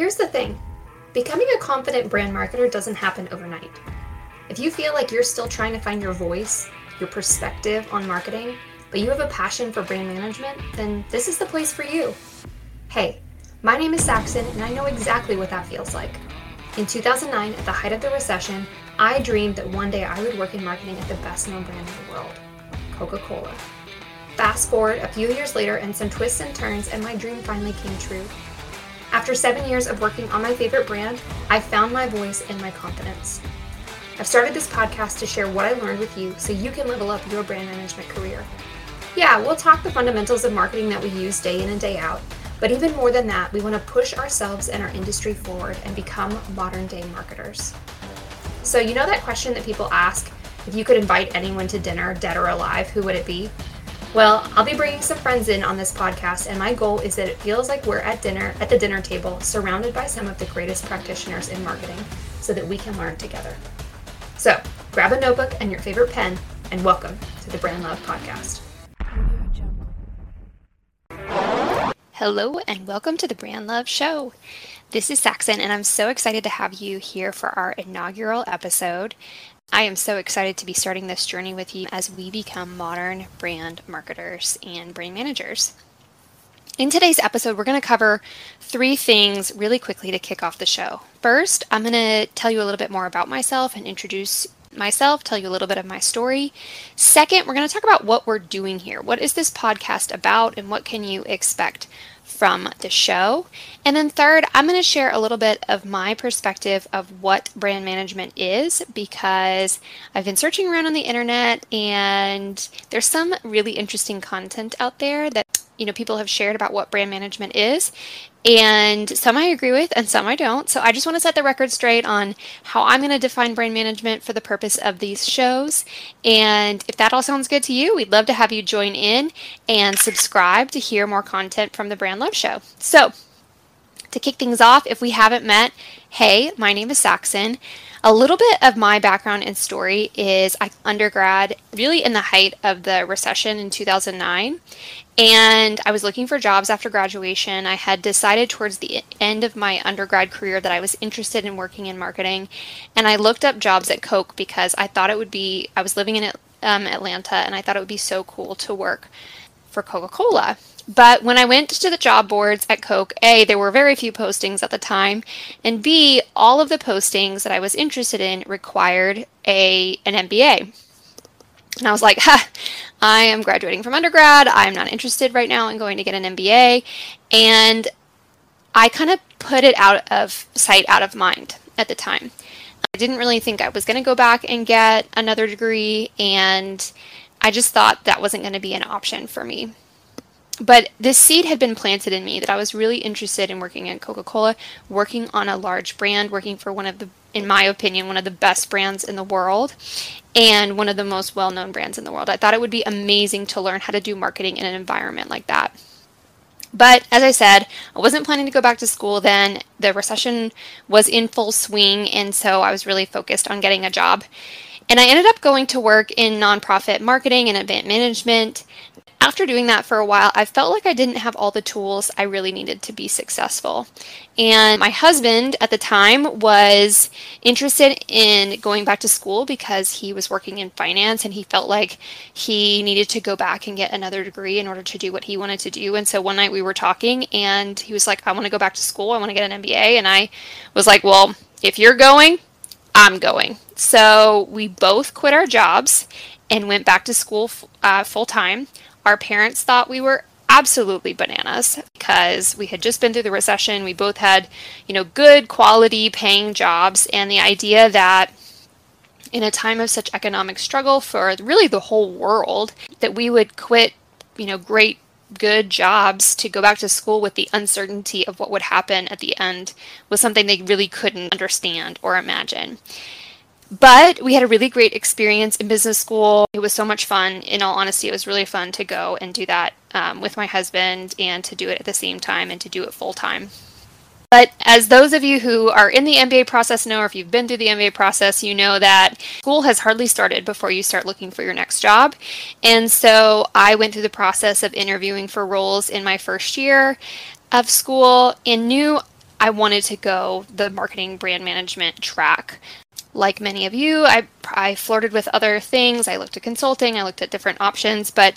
Here's the thing becoming a confident brand marketer doesn't happen overnight. If you feel like you're still trying to find your voice, your perspective on marketing, but you have a passion for brand management, then this is the place for you. Hey, my name is Saxon, and I know exactly what that feels like. In 2009, at the height of the recession, I dreamed that one day I would work in marketing at the best known brand in the world Coca Cola. Fast forward a few years later, and some twists and turns, and my dream finally came true. After seven years of working on my favorite brand, I found my voice and my confidence. I've started this podcast to share what I learned with you so you can level up your brand management career. Yeah, we'll talk the fundamentals of marketing that we use day in and day out, but even more than that, we want to push ourselves and our industry forward and become modern day marketers. So, you know that question that people ask if you could invite anyone to dinner, dead or alive, who would it be? Well, I'll be bringing some friends in on this podcast, and my goal is that it feels like we're at dinner at the dinner table, surrounded by some of the greatest practitioners in marketing, so that we can learn together. So, grab a notebook and your favorite pen, and welcome to the Brand Love Podcast. Hello, and welcome to the Brand Love Show. This is Saxon, and I'm so excited to have you here for our inaugural episode. I am so excited to be starting this journey with you as we become modern brand marketers and brand managers. In today's episode, we're going to cover three things really quickly to kick off the show. First, I'm going to tell you a little bit more about myself and introduce myself, tell you a little bit of my story. Second, we're going to talk about what we're doing here. What is this podcast about, and what can you expect from the show. And then, third, I'm going to share a little bit of my perspective of what brand management is because I've been searching around on the internet and there's some really interesting content out there that you know people have shared about what brand management is and some I agree with and some I don't. So I just want to set the record straight on how I'm going to define brand management for the purpose of these shows. And if that all sounds good to you, we'd love to have you join in and subscribe to hear more content from the Brand Love Show. So to kick things off, if we haven't met, hey, my name is Saxon. A little bit of my background and story is I undergrad really in the height of the recession in 2009 and I was looking for jobs after graduation. I had decided towards the end of my undergrad career that I was interested in working in marketing and I looked up jobs at Coke because I thought it would be I was living in um, Atlanta and I thought it would be so cool to work for Coca-Cola. But when I went to the job boards at Coke, A, there were very few postings at the time, and B, all of the postings that I was interested in required a an MBA. And I was like, ha, I am graduating from undergrad. I'm not interested right now in going to get an MBA. And I kind of put it out of sight, out of mind at the time. I didn't really think I was going to go back and get another degree, and I just thought that wasn't going to be an option for me but this seed had been planted in me that I was really interested in working at Coca Cola, working on a large brand, working for one of the, in my opinion, one of the best brands in the world and one of the most well known brands in the world. I thought it would be amazing to learn how to do marketing in an environment like that. But as I said, I wasn't planning to go back to school then. The recession was in full swing, and so I was really focused on getting a job. And I ended up going to work in nonprofit marketing and event management after doing that for a while, I felt like I didn't have all the tools I really needed to be successful. And my husband at the time was interested in going back to school because he was working in finance and he felt like he needed to go back and get another degree in order to do what he wanted to do. And so one night we were talking and he was like, I want to go back to school. I want to get an MBA. And I was like, Well, if you're going, I'm going. So we both quit our jobs and went back to school uh, full time. Our parents thought we were absolutely bananas because we had just been through the recession. We both had, you know, good quality paying jobs and the idea that in a time of such economic struggle for really the whole world that we would quit, you know, great good jobs to go back to school with the uncertainty of what would happen at the end was something they really couldn't understand or imagine. But we had a really great experience in business school. It was so much fun. In all honesty, it was really fun to go and do that um, with my husband and to do it at the same time and to do it full time. But as those of you who are in the MBA process know, or if you've been through the MBA process, you know that school has hardly started before you start looking for your next job. And so I went through the process of interviewing for roles in my first year of school and knew I wanted to go the marketing brand management track. Like many of you, I, I flirted with other things. I looked at consulting, I looked at different options, but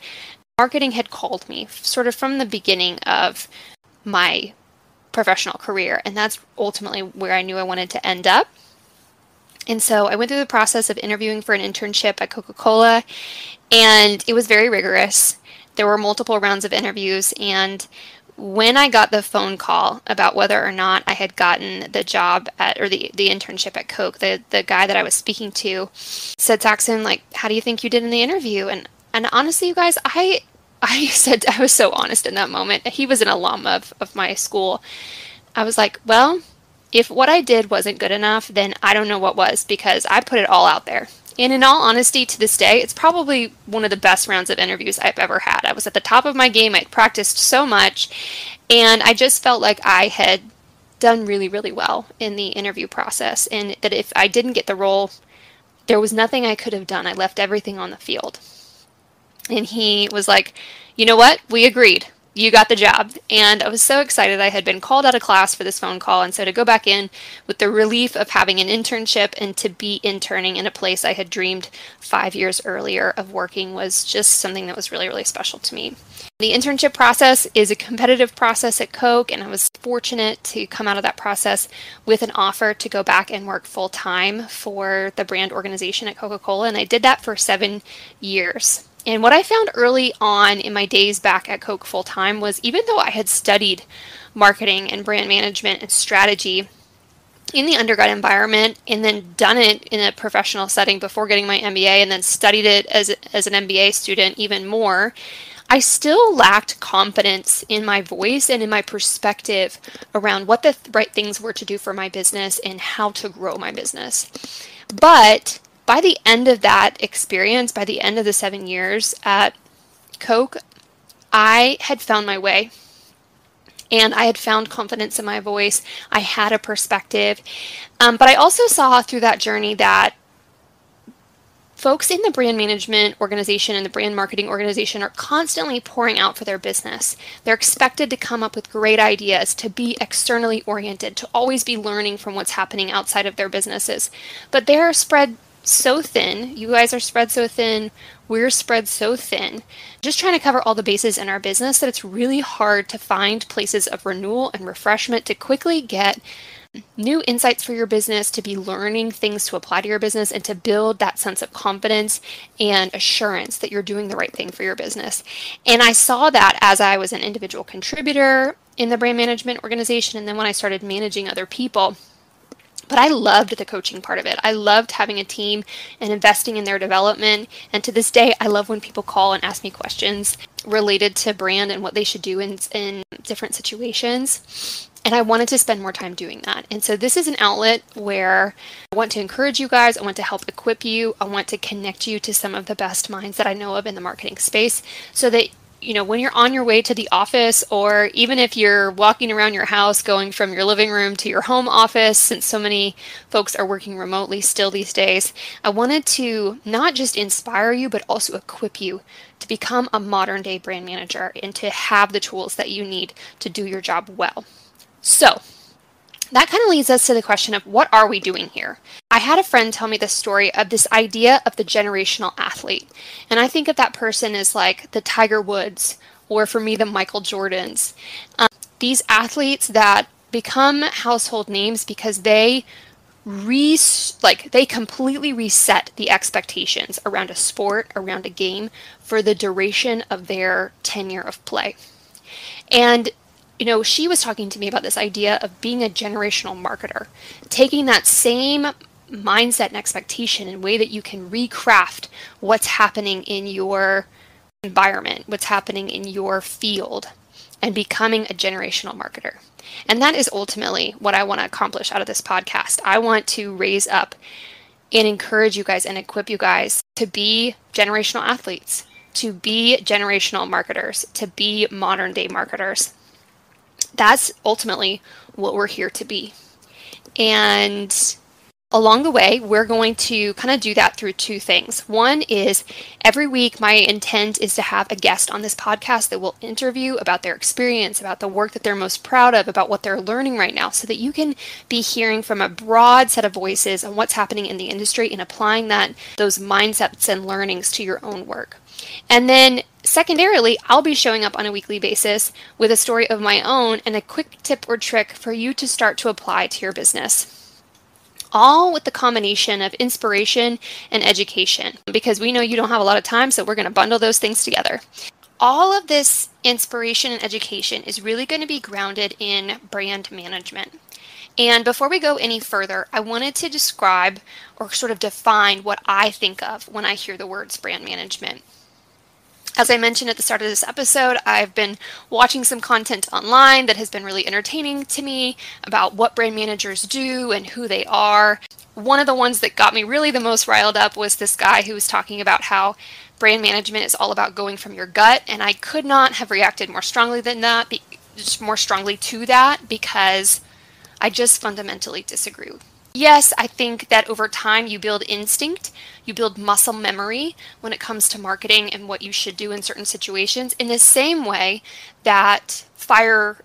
marketing had called me sort of from the beginning of my professional career. And that's ultimately where I knew I wanted to end up. And so I went through the process of interviewing for an internship at Coca Cola, and it was very rigorous. There were multiple rounds of interviews, and when I got the phone call about whether or not I had gotten the job at or the, the internship at Coke, the, the guy that I was speaking to said, Saxon, like, how do you think you did in the interview? And and honestly, you guys, I I said I was so honest in that moment. He was an alum of, of my school. I was like, well, if what I did wasn't good enough, then I don't know what was because I put it all out there. And in all honesty, to this day, it's probably one of the best rounds of interviews I've ever had. I was at the top of my game. I'd practiced so much, and I just felt like I had done really, really well in the interview process. And that if I didn't get the role, there was nothing I could have done. I left everything on the field. And he was like, you know what? We agreed you got the job. And I was so excited. I had been called out of class for this phone call. And so to go back in with the relief of having an internship and to be interning in a place I had dreamed five years earlier of working was just something that was really, really special to me. The internship process is a competitive process at Coke, and I was fortunate to come out of that process with an offer to go back and work full time for the brand organization at Coca Cola. And I did that for seven years. And what I found early on in my days back at Coke full time was even though I had studied marketing and brand management and strategy in the undergrad environment and then done it in a professional setting before getting my MBA and then studied it as, as an MBA student even more, I still lacked confidence in my voice and in my perspective around what the right things were to do for my business and how to grow my business. But by the end of that experience, by the end of the seven years at Coke, I had found my way and I had found confidence in my voice. I had a perspective. Um, but I also saw through that journey that folks in the brand management organization and the brand marketing organization are constantly pouring out for their business. They're expected to come up with great ideas, to be externally oriented, to always be learning from what's happening outside of their businesses. But they're spread so thin. You guys are spread so thin. We're spread so thin. Just trying to cover all the bases in our business that it's really hard to find places of renewal and refreshment to quickly get new insights for your business, to be learning things to apply to your business, and to build that sense of confidence and assurance that you're doing the right thing for your business. And I saw that as I was an individual contributor in the brand management organization, and then when I started managing other people but I loved the coaching part of it. I loved having a team and investing in their development. And to this day, I love when people call and ask me questions related to brand and what they should do in, in different situations. And I wanted to spend more time doing that. And so this is an outlet where I want to encourage you guys. I want to help equip you. I want to connect you to some of the best minds that I know of in the marketing space so that you know, when you're on your way to the office, or even if you're walking around your house going from your living room to your home office, since so many folks are working remotely still these days, I wanted to not just inspire you, but also equip you to become a modern day brand manager and to have the tools that you need to do your job well. So, that kind of leads us to the question of what are we doing here? I had a friend tell me the story of this idea of the generational athlete. And I think of that person as like the Tiger Woods, or for me, the Michael Jordans. Um, these athletes that become household names because they re like they completely reset the expectations around a sport around a game for the duration of their tenure of play and you know, she was talking to me about this idea of being a generational marketer, taking that same mindset and expectation and way that you can recraft what's happening in your environment, what's happening in your field, and becoming a generational marketer. And that is ultimately what I want to accomplish out of this podcast. I want to raise up and encourage you guys and equip you guys to be generational athletes, to be generational marketers, to be modern day marketers that's ultimately what we're here to be. And Along the way, we're going to kind of do that through two things. One is every week, my intent is to have a guest on this podcast that will interview about their experience, about the work that they're most proud of, about what they're learning right now, so that you can be hearing from a broad set of voices on what's happening in the industry and applying that, those mindsets and learnings to your own work. And then Secondarily, I'll be showing up on a weekly basis with a story of my own and a quick tip or trick for you to start to apply to your business all with the combination of inspiration and education because we know you don't have a lot of time, so we're going to bundle those things together. All of this inspiration and education is really going to be grounded in brand management. And before we go any further, I wanted to describe or sort of define what I think of when I hear the words brand management. As I mentioned at the start of this episode, I've been watching some content online that has been really entertaining to me about what brand managers do and who they are. One of the ones that got me really the most riled up was this guy who was talking about how brand management is all about going from your gut, and I could not have reacted more strongly than that, more strongly to that, because I just fundamentally disagree Yes, I think that over time you build instinct, you build muscle memory when it comes to marketing and what you should do in certain situations, in the same way that fire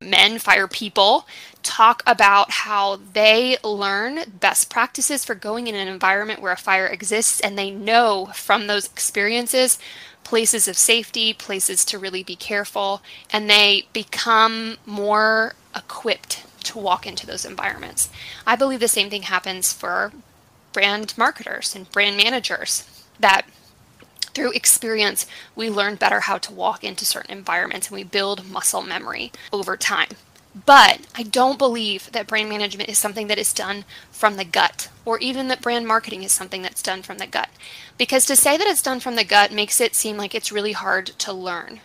men, fire people, talk about how they learn best practices for going in an environment where a fire exists and they know from those experiences places of safety, places to really be careful, and they become more equipped to walk into those environments. I believe the same thing happens for brand marketers and brand managers that through experience, we learn better how to walk into certain environments and we build muscle memory over time. But I don't believe that brand management is something that is done from the gut, or even that brand marketing is something that's done from the gut. Because to say that it's done from the gut makes it seem like it's really hard to learn.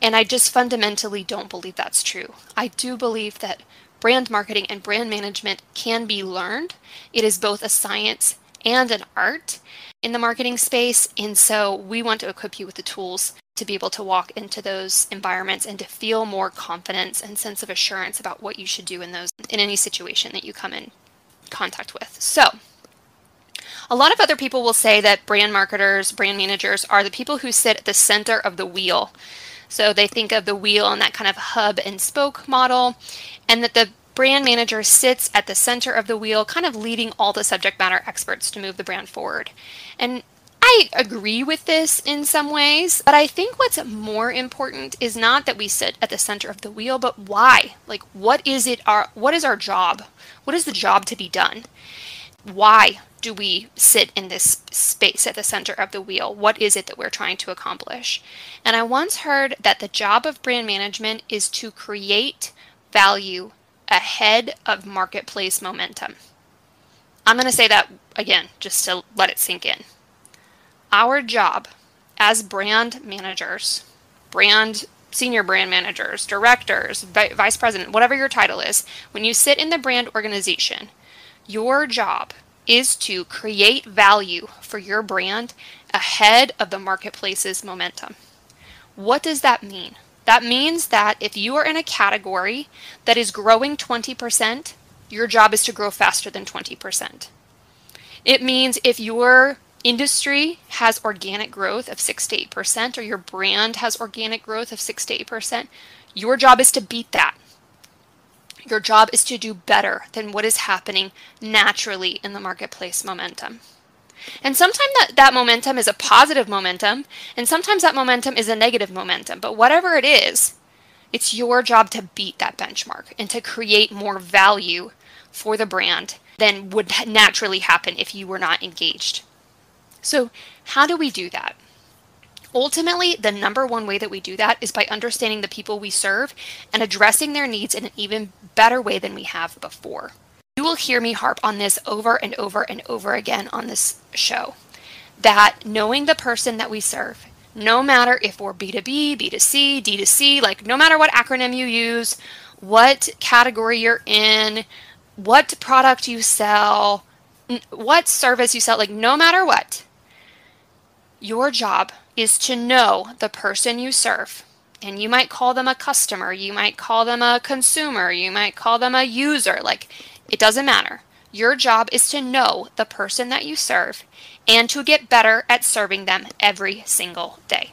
And I just fundamentally don't believe that's true. I do believe that brand marketing and brand management can be learned. It is both a science and an art in the marketing space. And so we want to equip you with the tools to be able to walk into those environments and to feel more confidence and sense of assurance about what you should do in those in any situation that you come in contact with. So, a lot of other people will say that brand marketers, brand managers are the people who sit at the center of the wheel. So they think of the wheel and that kind of hub and spoke model, and that the brand manager sits at the center of the wheel, kind of leading all the subject matter experts to move the brand forward. And I agree with this in some ways, but I think what's more important is not that we sit at the center of the wheel, but why? Like what is it our what is our job? What is the job to be done? Why do we sit in this space at the center of the wheel? What is it that we're trying to accomplish? And I once heard that the job of brand management is to create value ahead of marketplace momentum. I'm going to say that again just to let it sink in. Our job as brand managers, brand senior brand managers, directors, vice president, whatever your title is, when you sit in the brand organization, your job is to create value for your brand ahead of the marketplace's momentum. What does that mean? That means that if you are in a category that is growing 20%, your job is to grow faster than 20%. It means if your industry has organic growth of 6 to 8% or your brand has organic growth of 6 to 8%, your job is to beat that. Your job is to do better than what is happening naturally in the marketplace momentum. And sometimes that, that momentum is a positive momentum, and sometimes that momentum is a negative momentum. But whatever it is, it's your job to beat that benchmark and to create more value for the brand than would naturally happen if you were not engaged. So, how do we do that? Ultimately, the number one way that we do that is by understanding the people we serve and addressing their needs in an even better way than we have before. You will hear me harp on this over and over and over again on this show that knowing the person that we serve, no matter if we're B2B, B2C, D2C, like no matter what acronym you use, what category you're in, what product you sell, what service you sell, like no matter what, your job is to know the person you serve. And you might call them a customer, you might call them a consumer, you might call them a user. Like it doesn't matter. Your job is to know the person that you serve and to get better at serving them every single day.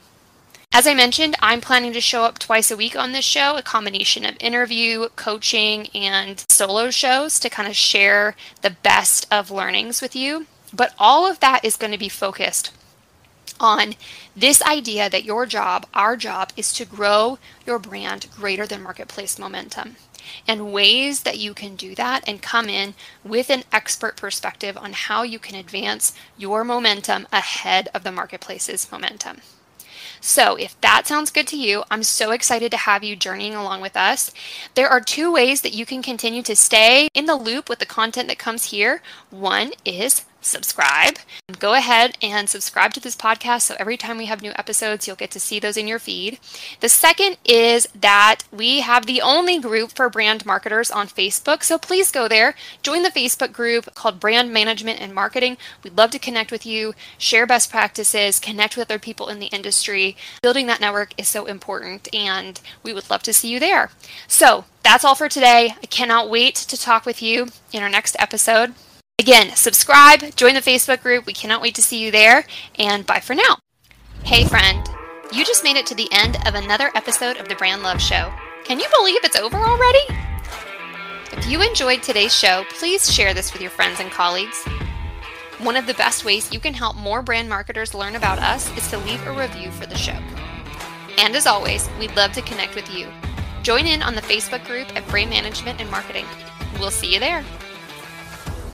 As I mentioned, I'm planning to show up twice a week on this show, a combination of interview, coaching, and solo shows to kind of share the best of learnings with you. But all of that is going to be focused on this idea that your job, our job, is to grow your brand greater than marketplace momentum and ways that you can do that and come in with an expert perspective on how you can advance your momentum ahead of the marketplace's momentum. So, if that sounds good to you, I'm so excited to have you journeying along with us. There are two ways that you can continue to stay in the loop with the content that comes here. One is subscribe. Go ahead and subscribe to this podcast so every time we have new episodes, you'll get to see those in your feed. The second is that we have the only group for brand marketers on Facebook. So please go there, join the Facebook group called Brand Management and Marketing. We'd love to connect with you, share best practices, connect with other people in the industry. Building that network is so important, and we would love to see you there. So that's all for today. I cannot wait to talk with you in our next episode. Again, subscribe, join the Facebook group. We cannot wait to see you there, and bye for now. Hey, friend, you just made it to the end of another episode of the Brand Love Show. Can you believe it's over already? If you enjoyed today's show, please share this with your friends and colleagues. One of the best ways you can help more brand marketers learn about us is to leave a review for the show. And as always, we'd love to connect with you. Join in on the Facebook group at Brand Management and Marketing. We'll see you there.